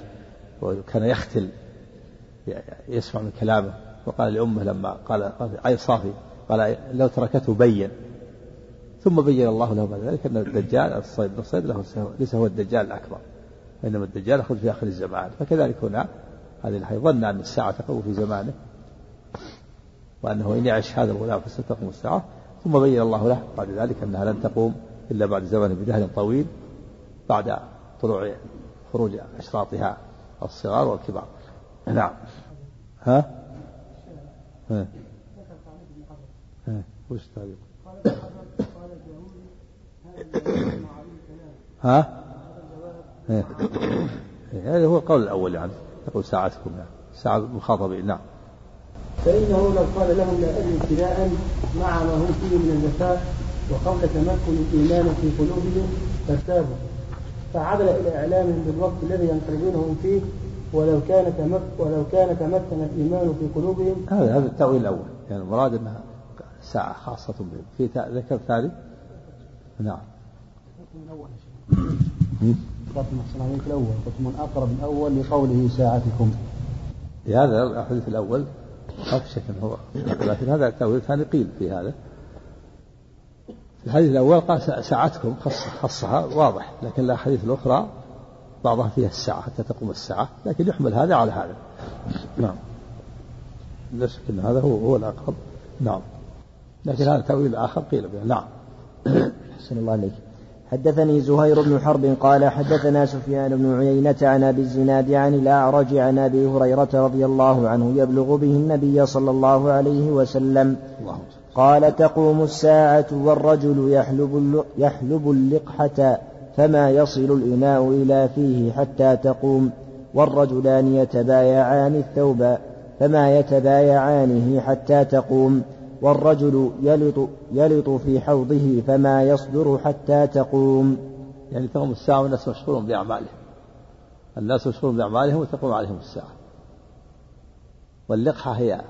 وكان يختل يسمع من كلامه وقال لأمه لما قال عين صافي قال لو تركته بين. ثم بين الله له بعد ذلك أن الدجال الصيد الصيد له ليس هو الدجال الأكبر وإنما الدجال يخرج في آخر الزمان. فكذلك هنا هذه الحي ظن أن الساعة تقوم في زمانه وأنه إن يعش هذا الغلام فستقوم الساعة. ثم بين الله له بعد ذلك أنها لن تقوم إلا بعد زمن بدهر طويل بعد طلوع خروج أشراطها الصغار والكبار نعم ها؟ ها؟ وش التعليق؟ ها؟ هذا هو القول الأول يعني تقول ساعتكم يعني ساعة مخاطبين نعم فإنه لو قال لهم لا أدري ابتداء مع ما هم فيه من النفاق وقبل تمكن الإيمان في قلوبهم فارتابوا. فعدل إلى إعلامهم بالوقت الذي ينقلبونهم فيه ولو كان تمك ولو كان تمكن الإيمان في قلوبهم. هذا هذا التأويل الأول. يعني المراد أنها ساعة خاصة بهم في ذكر ثاني؟ نعم. الأول ختم الأول ختم أقرب الأول لقوله ساعتكم. هذا الحديث الأول في شك هو. لكن هذا التأويل الثاني قيل في هذا. الحديث الأول قال ساعتكم خص خصها واضح. لكن الأحاديث الأخرى بعضها فيها الساعة حتى تقوم الساعة. لكن يحمل هذا على هذا. نعم. لا شك أن هذا هو هو الأقرب. نعم. لكن هذا تأويل آخر قيل به. نعم. أحسن الله عليك حدثني زهير بن حرب قال حدثنا سفيان بن عيينة عن أبي الزناد عن الأعرج عن أبي هريرة رضي الله عنه يبلغ به النبي صلى الله عليه وسلم قال تقوم الساعة والرجل يحلب, يحلب اللقحة فما يصل الإناء إلى فيه حتى تقوم والرجلان يتبايعان الثوب فما يتبايعانه حتى تقوم. والرجل يلط, يلط في حوضه فما يصدر حتى تقوم. يعني تقوم الساعة والناس مشغولون بأعمالهم. الناس مشغولون بأعمالهم وتقوم عليهم الساعة. واللقحة هي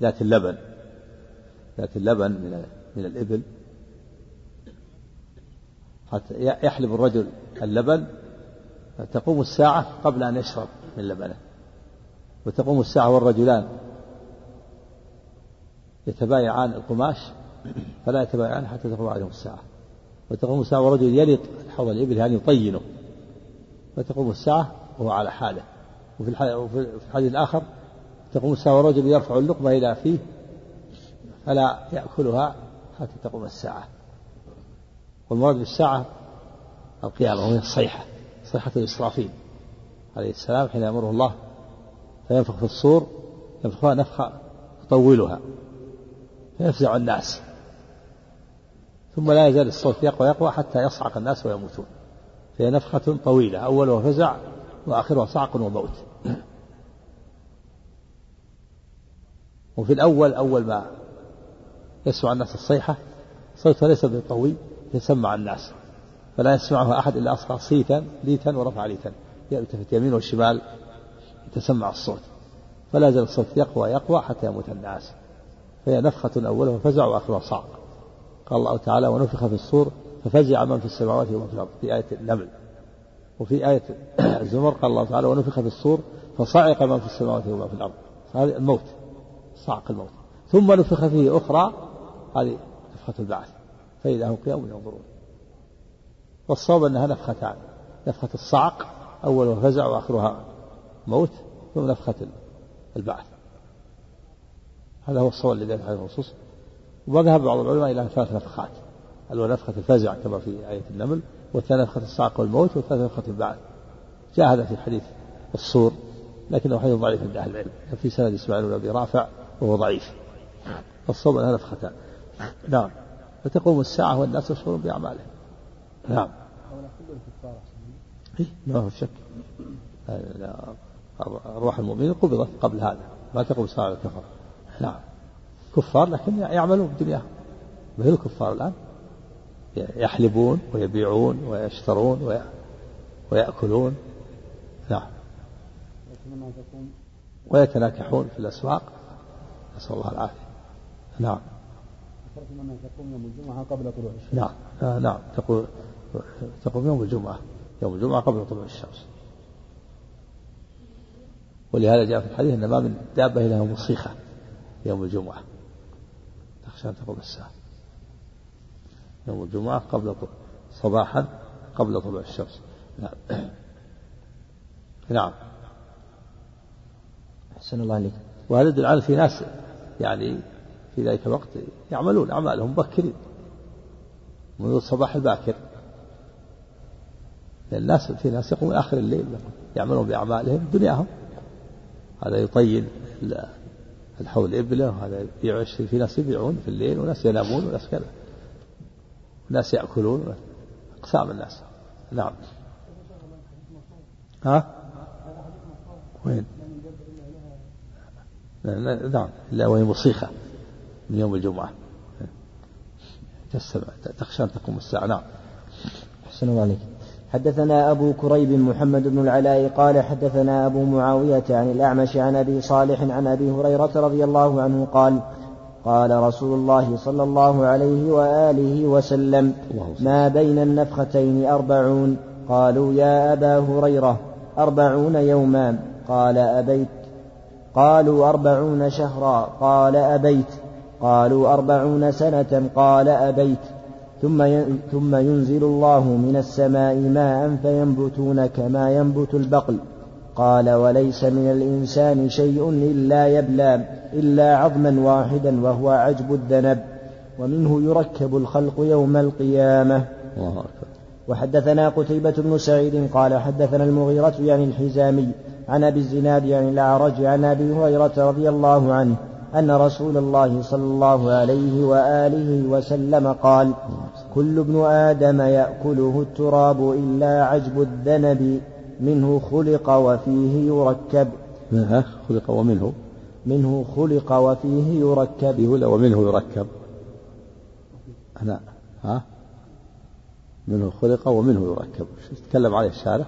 ذات اللبن. ذات اللبن من من الإبل. حتى يحلب الرجل اللبن. تقوم الساعة قبل أن يشرب من لبنه. وتقوم الساعة والرجلان. يتبايعان القماش فلا يتبايعان حتى تقوم عليهم الساعة. وتقوم الساعة والرجل يلط حوض الإبل يعني يطينه. فتقوم الساعة وهو على حاله. وفي الحديث الآخر تقوم الساعة والرجل يرفع اللقمة إلى فيه فلا يأكلها حتى تقوم الساعة. والمراد بالساعة القيامة وهي الصيحة صيحة الإسرافيل عليه السلام حين يأمره الله فينفخ في الصور ينفخها نفخة يطولها فيفزع الناس. ثم لا يزال الصوت يقوى يقوى حتى يصعق الناس ويموتون. فهي نفخة طويلة أولها فزع وآخرها صعق وموت. وفي الأول أول ما يسمع الناس الصيحة صوتها ليس بالطويل يسمع الناس. فلا يسمعها أحد إلا أصغى صيتا ليتا ورفع ليتا. يلتفت يمين وشمال يتسمع الصوت. فلا يزال الصوت يقوى يقوى حتى يموت الناس. فهي نفخة أولها فزع وآخرها صعق. قال الله تعالى ونفخ في الصور ففزع من في السماوات ومن في الأرض. في آية النمل. وفي آية [clears throat] الزمر قال الله تعالى ونفخ في الصور فصعق من في السماوات ومن في الأرض. هذه الموت صعق الموت. ثم نفخ فيه أخرى هذه نفخة البعث. فإذا هم قيام ينظرون. والصواب أنها نفختان. نفخة الصعق أولها فزع وآخرها موت ثم نفخة البعث. هذا هو الصواب الذي عليه النصوص وذهب بعض العلماء إلى ثلاث نفخات. الأولى نفخة الفزع كما في آية النمل والثانية نفخة الصعق والموت والثالثة نفخة البعث. جاء هذا في حديث الصور لكنه حديث ضعيف عند أهل العلم. في سند إسماعيل بن أبي رافع وهو ضعيف. الصواب أنها نفختان نعم. فتقوم الساعة والناس يشعرون بأعمالهم. نعم. إيه؟ ما هو شك. أرواح المؤمنين قبضت قبل هذا. ما تقوم الساعة على الكفر نعم. كفار لكن يعملون في دنياهم مثل الكفار الآن؟ يحلبون ويبيعون ويشترون ويأكلون. نعم. ويتناكحون في الأسواق. نسأل الله العافية. نعم. تقوم يوم الجمعة قبل طلوع الشمس نعم. آه نعم. تقوم يوم الجمعة. يوم الجمعة قبل طلوع الشمس. ولهذا جاء في الحديث أن ما من دابة إلا مصيخة يوم الجمعة. تخشى أن تقوم الساعة. يوم الجمعة قبل صباحا قبل طلوع الشمس. نعم. نعم. أحسن الله عليك وهذا يدل على في ناس يعني في ذلك الوقت يعملون أعمالهم مبكرين. منذ الصباح الباكر. الناس في ناس يقومون آخر الليل يعملون بأعمالهم دنياهم. هذا يطين الحول إبلة وهذا يبيع في ناس يبيعون في الليل وناس ينامون وناس كذا. وناس يأكلون أقسام الناس. نعم. ها؟ وين؟ نعم إلا وهي مصيخة من يوم الجمعة. تخشى أن تقوم الساعة. نعم. أحسن الله عليك حدثنا أبو كريب محمد بن العلاء قال حدثنا أبو معاوية عن الأعمش عن أبي صالح عن أبي هريرة رضي الله عنه قال قال رسول الله صلى الله عليه وآله وسلم ما بين النفختين أربعون. قالوا يا أبا هريرة أربعون يوما. قال أبيت. قالوا أربعون شهرا. قال أبيت. قالوا أربعون سنة. قال أبيت. ثم ثم ينزل الله من السماء ماء فينبتون كما ينبت البقل. قال وليس من الإنسان شيء إلا يبلى إلا عظما واحدا وهو عجب الذنب ومنه يركب الخلق يوم القيامة. وحدثنا قتيبة بن سعيد قال حدثنا المغيرة يعني الحزامي عن أبي الزناد يعني الأعرج عن أبي هريرة رضي الله عنه أن رسول الله صلى الله عليه وآله وسلم قال كل ابن آدم يأكله التراب إلا عجب الذنب منه خلق وفيه يركب. منها خلق ومنه؟ منه خلق وفيه يركب. يقول ومنه يركب. أنا ها؟ منه خلق ومنه يركب. تكلم عليه الشارع؟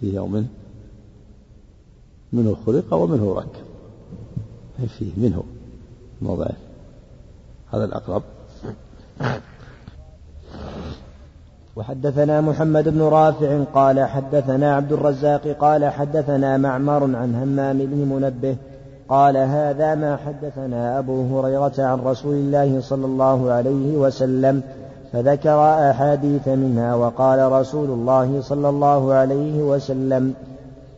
فيه ومنه منه خلق ومنه يركب. فيه منه. موضعين هذا الأقرب. وحدثنا محمد بن رافع قال حدثنا عبد الرزاق قال حدثنا معمر عن همام بن منبه قال هذا ما حدثنا أبو هريرة عن رسول الله صلى الله عليه وسلم فذكر أحاديث منها وقال رسول الله صلى الله عليه وسلم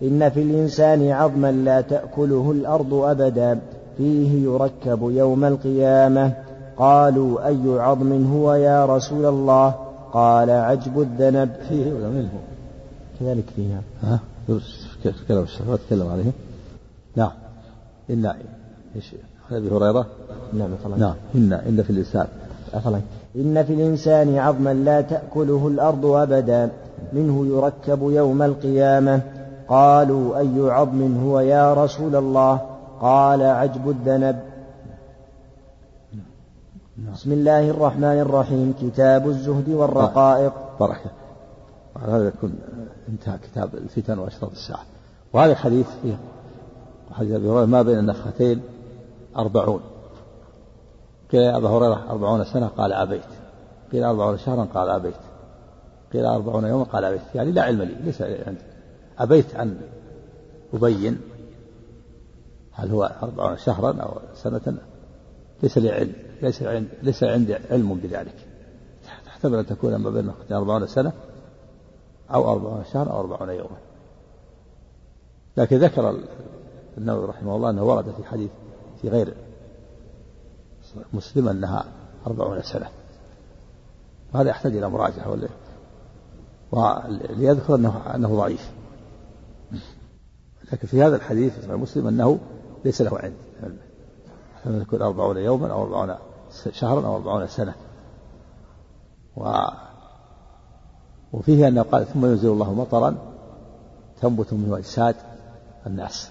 إن في الإنسان عظما لا تأكله الأرض أبدا فيه يركب يوم القيامة. قالوا أي عظم هو يا رسول الله؟ قال عجب الذنب. فيه ولا منه كذلك فيها. ها؟ كلام تكلم عليه. نعم. إن إيش؟ أبي هريرة؟ نعم نعم. إن إن في الإنسان. إن في الإنسان عظما لا تأكله الأرض أبدا منه يركب يوم القيامة. قالوا أي عظم هو يا رسول الله؟ قال عجب الذنب. بسم الله الرحمن الرحيم. كتاب الزهد والرقائق. بركة هذا يكون انتهى كتاب الفتن وأشراط الساعة. وهذا الحديث فيه حديث أبي هريرة ما بين النفختين أربعون. قيل يا أبا هريرة أربعون سنة قال أبيت. قيل أربعون شهرا قال أبيت. قيل أربعون يوما قال أبيت. يعني لا علم لي ليس عندي. أبيت أن أبين هل هو أربعون شهرا أو سنة؟ ليس لي علم ليس عندي ليس عندي علم بذلك. تحتمل أن تكون ما بين أربعون سنة أو أربعون شهرا أو أربعون يوما. لكن ذكر النووي رحمه الله أنه ورد في حديث في غير مسلم أنها أربعون سنة. وهذا يحتاج إلى مراجعة وليذكر أنه أنه ضعيف. لكن في هذا الحديث في مسلم أنه ليس له عند. أن يكون أربعون يوما أو أربعون شهرا أو أربعون سنة؟ و وفيه أنه قال ثم ينزل الله مطرا تنبت منه أجساد الناس.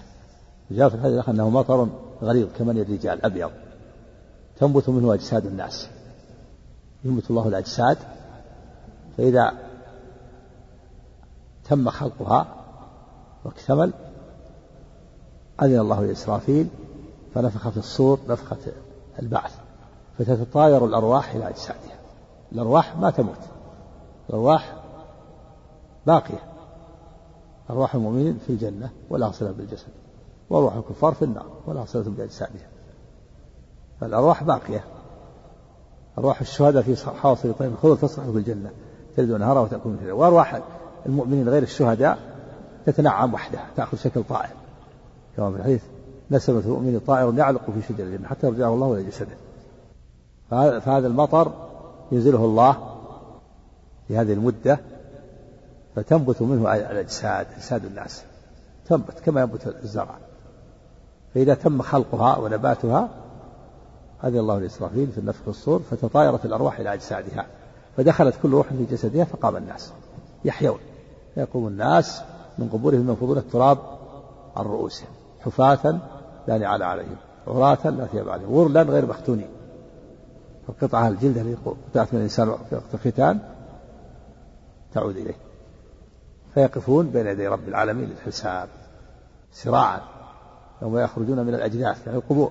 جاء في الحديث أنه مطر غليظ كمن الرجال أبيض. تنبت منه أجساد الناس. ينبت الله الأجساد. فإذا تم خلقها واكتمل أذن الله لإسرافيل فنفخ في الصور نفخة البعث فتتطاير الأرواح إلى أجسادها. الأرواح ما تموت. الأرواح باقية. أرواح المؤمنين في الجنة ولا صلة بالجسد وأرواح الكفار في النار ولا صلة بأجسادها. فالأرواح باقية. أرواح الشهداء في حاصل طيب الخضر تصلح في الجنة تلد نهارا وتأكل من وأرواح المؤمنين غير الشهداء تتنعم وحدها تأخذ شكل طائر. كما في الحديث نسمة المؤمن طائر يعلق في شجر الجنة حتى يرجعه الله إلى جسده. فهذا المطر ينزله الله في هذه المدة فتنبت منه الأجساد أجساد الناس. تنبت كما ينبت الزرع. فإذا تم خلقها ونباتها أذن الله لإسرافيل في النفخ الصور فتطايرت الأرواح إلى أجسادها. فدخلت كل روح في جسدها فقام الناس. يحيون. فيقوم الناس من قبورهم ينفضون التراب عن رؤوسهم حفاة لا نعال عليهم عراة لا ثياب عليهم غرلا غير مختونين فالقطعة الجلد التي قطعت من الإنسان في وقت الختان تعود إليه. فيقفون بين يدي رب العالمين للحساب سراعا يوم يخرجون من الأجداث يعني القبور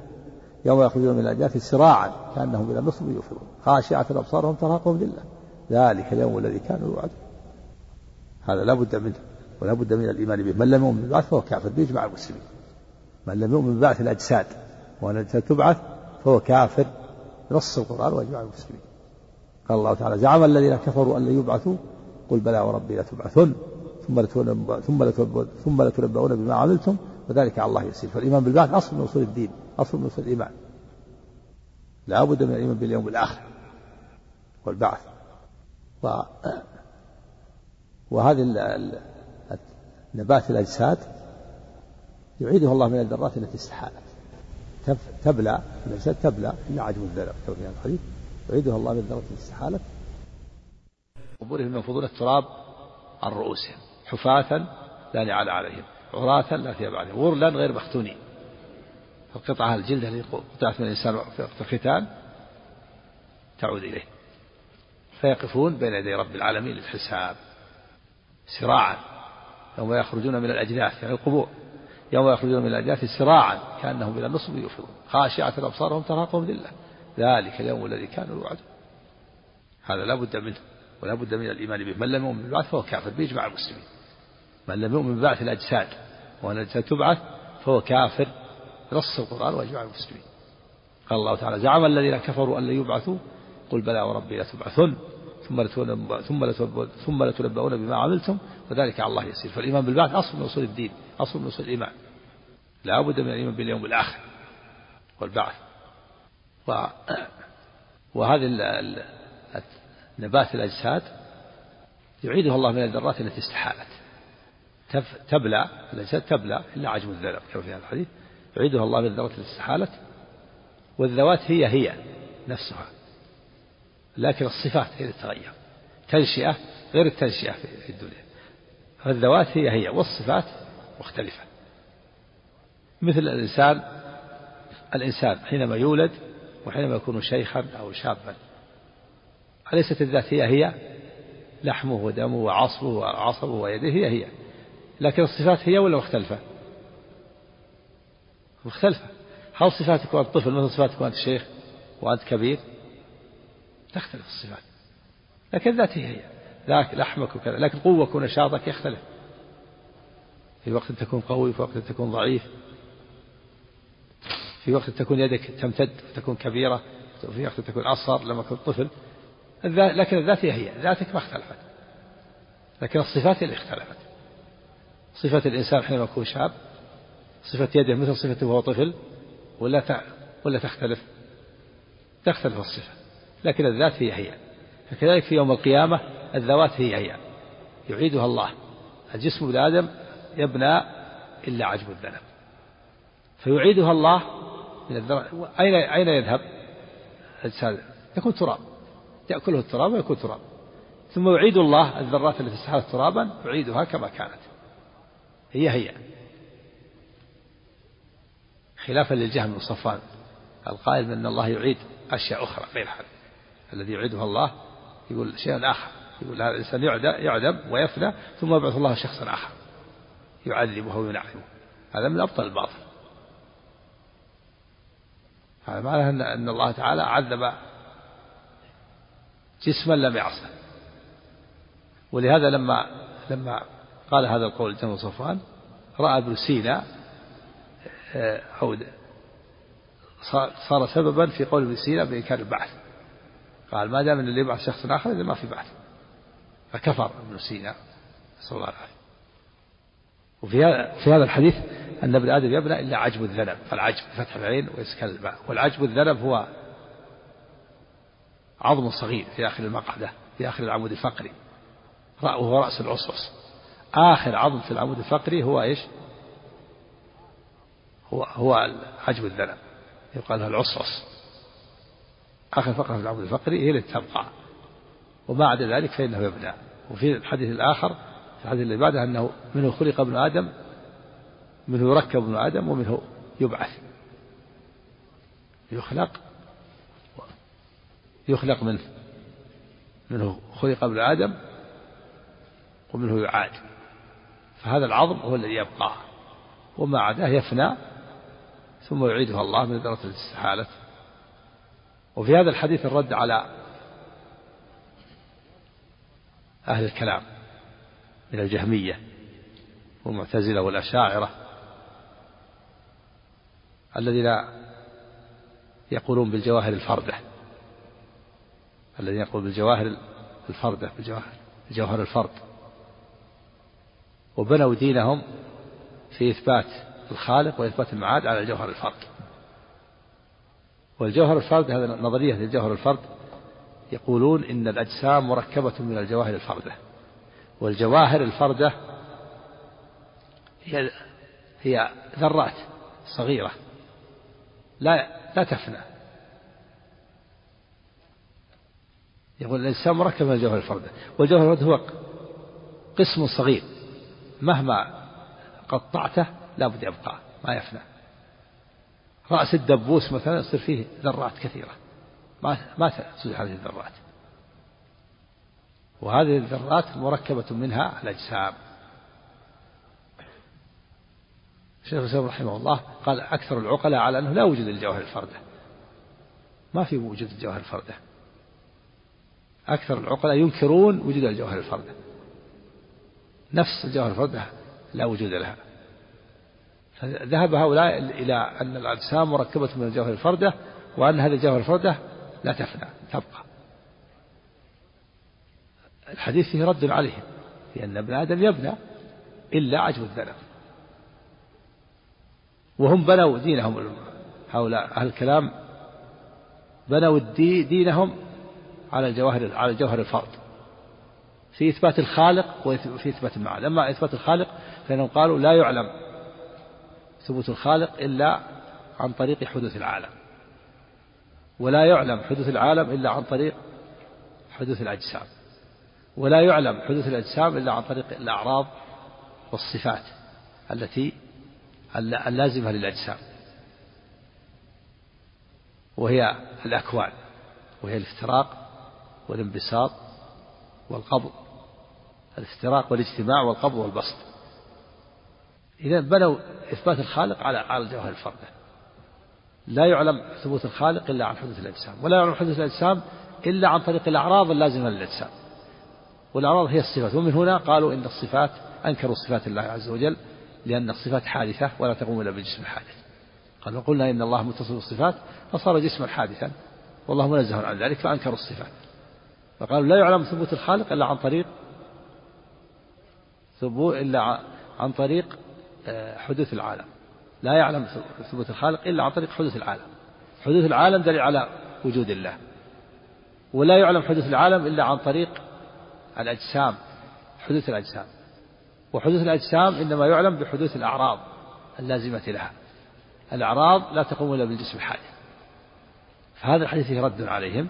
يوم يخرجون من الأجداث سراعا كأنهم إلى النصب يوفضون خاشعة أبصارهم ترهقهم ذلة ذلك اليوم الذي كانوا يوعدون. هذا لا بد منه ولا بد من الإيمان به. من لم يؤمن بالبعث فهو كافر بإجماع المسلمين. من لم يؤمن ببعث الأجساد وأن تبعث فهو كافر. نص القرآن وإجماع المسلمين. قال الله تعالى زعم الذين كفروا أن لن يبعثوا. قل بلى وربي لتبعثن ثم ثم ثم لتنبؤون بما عملتم. وذلك على الله يسير. فالإيمان بالبعث أصل من أصول الدين أصل من أصول الإيمان. لا بد من الإيمان باليوم الآخر والبعث. و وهذه نبات الأجساد يعيده الله من الذرات التي استحالت. تبلى الأجساد تبلى إلا عجم الذرة كما في هذا الحديث يعيدها الله من الذرة التي استحالت. قبورهم ينفضون التراب عن رؤوسهم حفاة لا نعال عليهم عراة لا ثياب عليهم غرلا غير مختونين القطعة الجلد التي قطعت من الإنسان في وقت الختان تعود إليه. فيقفون بين يدي رب العالمين للحساب سراعا يوم يخرجون من الأجداث يعني القبور. يوم يخرجون من الأجداث سراعا كأنهم إلى النصب يوفضون. خاشعة أبصارهم ترهقهم ذلة ذلك اليوم الذي كانوا يوعدون. هذا لا بد منه ولا بد من الإيمان به. من لم يؤمن بالبعث فهو كافر. بإجماع المسلمين. من لم يؤمن ببعث الأجساد وأن الأجساد تبعث فهو كافر. نص القرآن وإجماع المسلمين. قال الله تعالى زعم الذين كفروا أن لن يبعثوا. قل بلى وربي لتبعثن ثم ثم ثم لتنبؤون بما عملتم وذلك على الله يسير. فالإيمان بالبعث أصل من أصول الدين أصل من أصول الإيمان. لا بد من الإيمان باليوم الآخر والبعث. و وهذه نبات الأجساد يعيدها الله من الذرات التي استحالت. تبلى الأجساد تبلى إلا عجم الذرة. كما في هذا الحديث. يعيدها الله من الذرات التي استحالت والذوات هي هي نفسها. لكن الصفات هي اللي تتغير. تنشئة غير التنشئة في الدنيا. فالذوات هي هي والصفات مختلفة. مثل الإنسان الإنسان حينما يولد وحينما يكون شيخا أو شابا أليست الذات هي هي؟ لحمه ودمه وعصبه وعصبه ويده هي هي. لكن الصفات هي ولا مختلفة؟ مختلفة. هل صفاتك وأنت طفل مثل صفاتك وأنت شيخ وأنت كبير؟ تختلف الصفات. لكن الذات هي. ذاك لحمك وكذا. لكن قوة ونشاطك يختلف. في وقت تكون قوي في وقت تكون ضعيف. في وقت تكون يدك تمتد تكون كبيرة في وقت تكون أصغر لما كنت طفل. لكن الذات هي. هي ذاتك ما اختلفت. لكن الصفات اللي اختلفت. صفة الإنسان حينما يكون شاب صفة يده مثل صفته وهو طفل ولا ولا تختلف. تختلف الصفة. لكن الذات هي هي. فكذلك في يوم القيامة الذوات هي هي. يعيدها الله. الجسم ابن آدم يبنى إلا عجب الذنب. فيعيدها الله من أين أين يذهب؟ الإنسان؟ يكون تراب. يأكله التراب ويكون تراب. ثم يعيد الله الذرات التي استحالت ترابا يعيدها كما كانت. هي هي. خلافا للجهم بن صفوان القائل بأن الله يعيد أشياء أخرى غير هذا. الذي يعيدها الله يقول شيء آخر. يقول هذا الإنسان يعدم ويفنى ثم يبعث الله شخصا آخر. يعذبه وينعمه هذا من أبطل الباطل. هذا معناه أن الله تعالى عذب جسما لم يعصه. ولهذا لما لما قال هذا القول جنب صفوان رأى ابن سينا آه، أو صار سببا في قول ابن سينا بإنكار البعث. قال ما دام اللي يبعث شخص آخر إذا ما في بعث. فكفر ابن سينا نسأل الله العافية وفي في هذا الحديث أن ابن آدم يبنى إلا عجب الذنب فالعجب بفتح العين وإسكان الباء والعجب الذنب هو عظم صغير في آخر المقعدة في آخر العمود الفقري. وهو رأس العصعص آخر عظم في العمود الفقري هو إيش؟ هو هو عجب الذنب. يقال له العصعص آخر فقرة في العمود الفقري هي التي تبقى. وما عدا ذلك فإنه يبنى وفي الحديث الآخر في الحديث اللي بعده أنه منه خلق ابن آدم منه يركب ابن آدم ومنه يبعث. يخلق يخلق منه. منه خلق ابن آدم ومنه يعاد. فهذا العظم هو الذي يبقى. وما عداه يفنى ثم يعيدها الله من درجة الاستحالة. وفي هذا الحديث الرد على أهل الكلام من الجهمية والمعتزلة والأشاعرة الذين يقولون بالجواهر الفردة الذين يقولون بالجواهر الفردة بالجواهر جوهر الفرد. وبنوا دينهم في إثبات الخالق وإثبات المعاد على الجوهر الفرد. والجوهر الفرد هذا نظرية الجوهر الفرد يقولون إن الأجسام مركبة من الجواهر الفردة. والجواهر الفردة هي هي ذرات صغيرة لا لا تفنى. يقول الإنسان مركب من الجوهر الفردة. والجوهر الفردة هو قسم صغير مهما قطعته لابد يبقى ما يفنى. رأس الدبوس مثلا يصير فيه ذرات كثيرة. ما ما تصلح هذه الذرات. وهذه الذرات مركبة منها الأجسام. الشيخ الإسلام رحمه الله قال أكثر العقلاء على أنه لا وجود للجواهر الفردة. ما في وجود الجواهر الفردة. أكثر العقلاء ينكرون وجود الجواهر الفردة. نفس الجواهر الفردة لا وجود لها. فذهب هؤلاء إلى أن الأجسام مركبة من الجوهر الفردة وأن هذه الجوهر الفردة لا تفنى تبقى. الحديث فيه رد عليهم لأن ابن آدم يبنى إلا عجب الذنب. وهم بنوا دينهم هؤلاء أهل الكلام بنوا دينهم على الجواهر على الجوهر الفرد. في إثبات الخالق وفي إثبات المعاد أما إثبات الخالق فإنهم قالوا لا يعلم ثبوت الخالق إلا عن طريق حدوث العالم. ولا يعلم حدوث العالم إلا عن طريق حدوث الأجسام. ولا يعلم حدوث الأجسام إلا عن طريق الأعراض والصفات التي اللازمة للأجسام. وهي الأكوان وهي الافتراق والانبساط والقبض. الافتراق والاجتماع والقبض والبسط. إذا بنوا إثبات الخالق على على الجوهر الفردة لا يعلم ثبوت الخالق إلا عن حدوث الأجسام ولا يعلم حدوث الأجسام إلا عن طريق الأعراض اللازمة للأجسام. والأعراض هي الصفات ومن هنا قالوا إن الصفات أنكروا صفات الله عز وجل لأن الصفات حادثة ولا تقوم إلا بجسم حادث قالوا قلنا إن الله متصل بالصفات فصار جسما حادثا والله منزه عن ذلك فأنكروا الصفات. فقالوا لا يعلم ثبوت الخالق إلا عن طريق ثبوت إلا عن طريق حدوث العالم. لا يعلم ثبوت الخالق إلا عن طريق حدوث العالم. حدوث العالم دليل على وجود الله. ولا يعلم حدوث العالم إلا عن طريق الأجسام حدوث الأجسام. وحدوث الأجسام إنما يعلم بحدوث الأعراض اللازمة لها. الأعراض لا تقوم إلا بالجسم الحادث. فهذا الحديث رد عليهم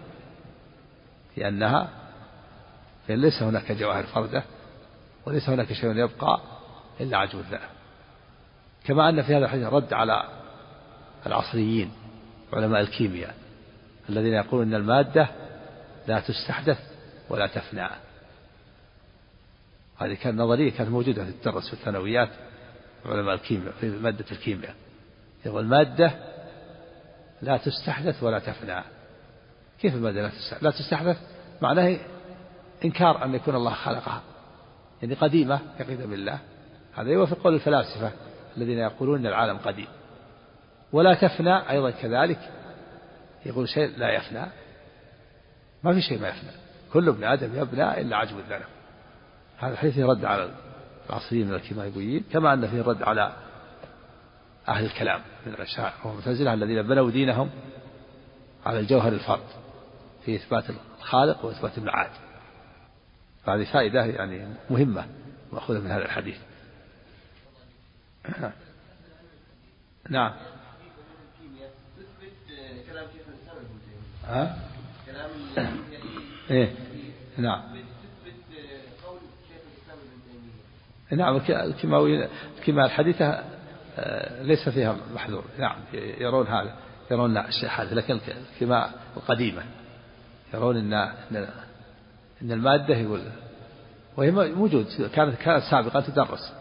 لأنها ليس هناك جواهر فردة وليس هناك شيء يبقى إلا عجب الذنب كما أن في هذا الحديث رد على العصريين علماء الكيمياء الذين يقولون أن المادة لا تستحدث ولا تفنى. هذه كانت نظرية كانت موجودة في الدرس في الثانويات علماء الكيمياء في مادة الكيمياء. يقول المادة لا تستحدث ولا تفنى. كيف المادة لا تستحدث؟ لا تستحدث معناه إنكار أن يكون الله خلقها. يعني قديمة عقيدة بالله. هذا يوافق قول الفلاسفة. الذين يقولون أن العالم قديم. ولا تفنى أيضا كذلك. يقول شيء لا يفنى. ما في شيء ما يفنى. كل ابن آدم يبنى إلا عجب الذنب. هذا الحديث يرد على العصريين من الكيماويين كما أن فيه رد على أهل الكلام من الأشاعرة والمعتزلة الذين بنوا دينهم على الجوهر الفرد في إثبات الخالق وإثبات المعاد هذه فائدة يعني مهمة مأخوذة من هذا الحديث. [coughs] نعم. ها؟ إيه. نعم. نعم الكيماويين الكيمياء الحديثة آه، ليس فيها محذور. نعم يرون هذا يرون الشيء هذا لكن الكيمياء القديمة يرون ان ان المادة يقول وهي موجود كانت كانت سابقا تدرس.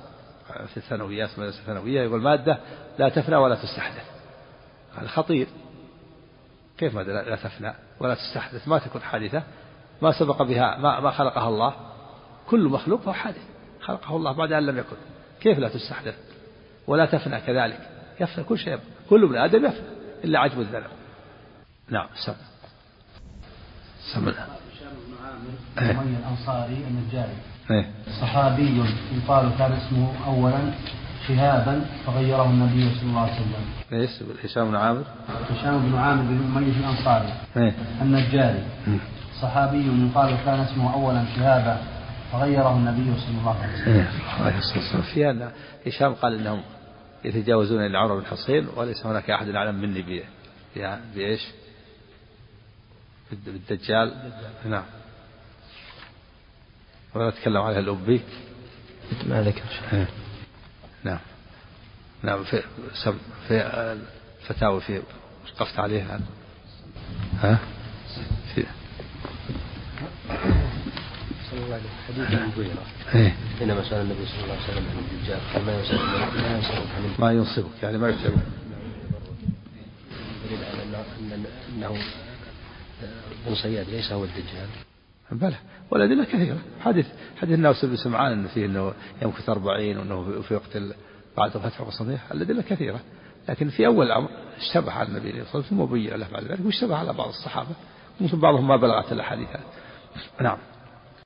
في الثانويات المدرسة الثانوية يقول مادة لا تفنى ولا تستحدث. هذا خطير. كيف مادة لا تفنى ولا تستحدث؟ ما تكون حادثة. ما سبق بها ما, ما خلقها الله. كل مخلوق فهو حادث. خلقه الله بعد أن لم يكن. كيف لا تستحدث؟ ولا تفنى كذلك. يفنى كل شيء كل ابن آدم يفنى. إلا عجب الذنب. نعم سم. سم. أمية الأنصاري النجاري إيه؟ صحابي يقال كان اسمه أولا شهابا فغيره النبي صلى الله عليه وسلم. إيش هشام بن عامر؟ هشام بن عامر بن أمية الأنصاري إيه؟ النجاري صحابي يقال كان اسمه أولا شهابا فغيره النبي صلى الله عليه وسلم. إيه، في أن هشام قال إنهم يتجاوزون إلى عمر بن حصين وليس هناك أحد أعلم مني بإيش؟ بالدجال نعم ولا نتكلم عليها الأبي ما ذكر إيه. نعم. نعم في سم في الفتاوى في وقفت عليها. ها؟ في. صلى الله عليه حديث ابو هريره؟ حينما سأل النبي صلى الله عليه وسلم عن الدجال. قال ما ينصبك ما ينصبك ما ينصبك يعني ما يتعبك دليل على أنه بن صياد ليس هو الدجال. بلى. والأدلة كثيرة. حديث حديث الناس بن سمعان أنه فيه أنه يمكث أربعين وأنه في وقت بعد فتح قسطنطين الأدلة كثيرة. لكن في أول الأمر اشتبه على النبي صلى الله عليه وسلم ثم بين له بعد ذلك واشتبه على بعض الصحابة ممكن بعضهم ما بلغت الأحاديث. نعم.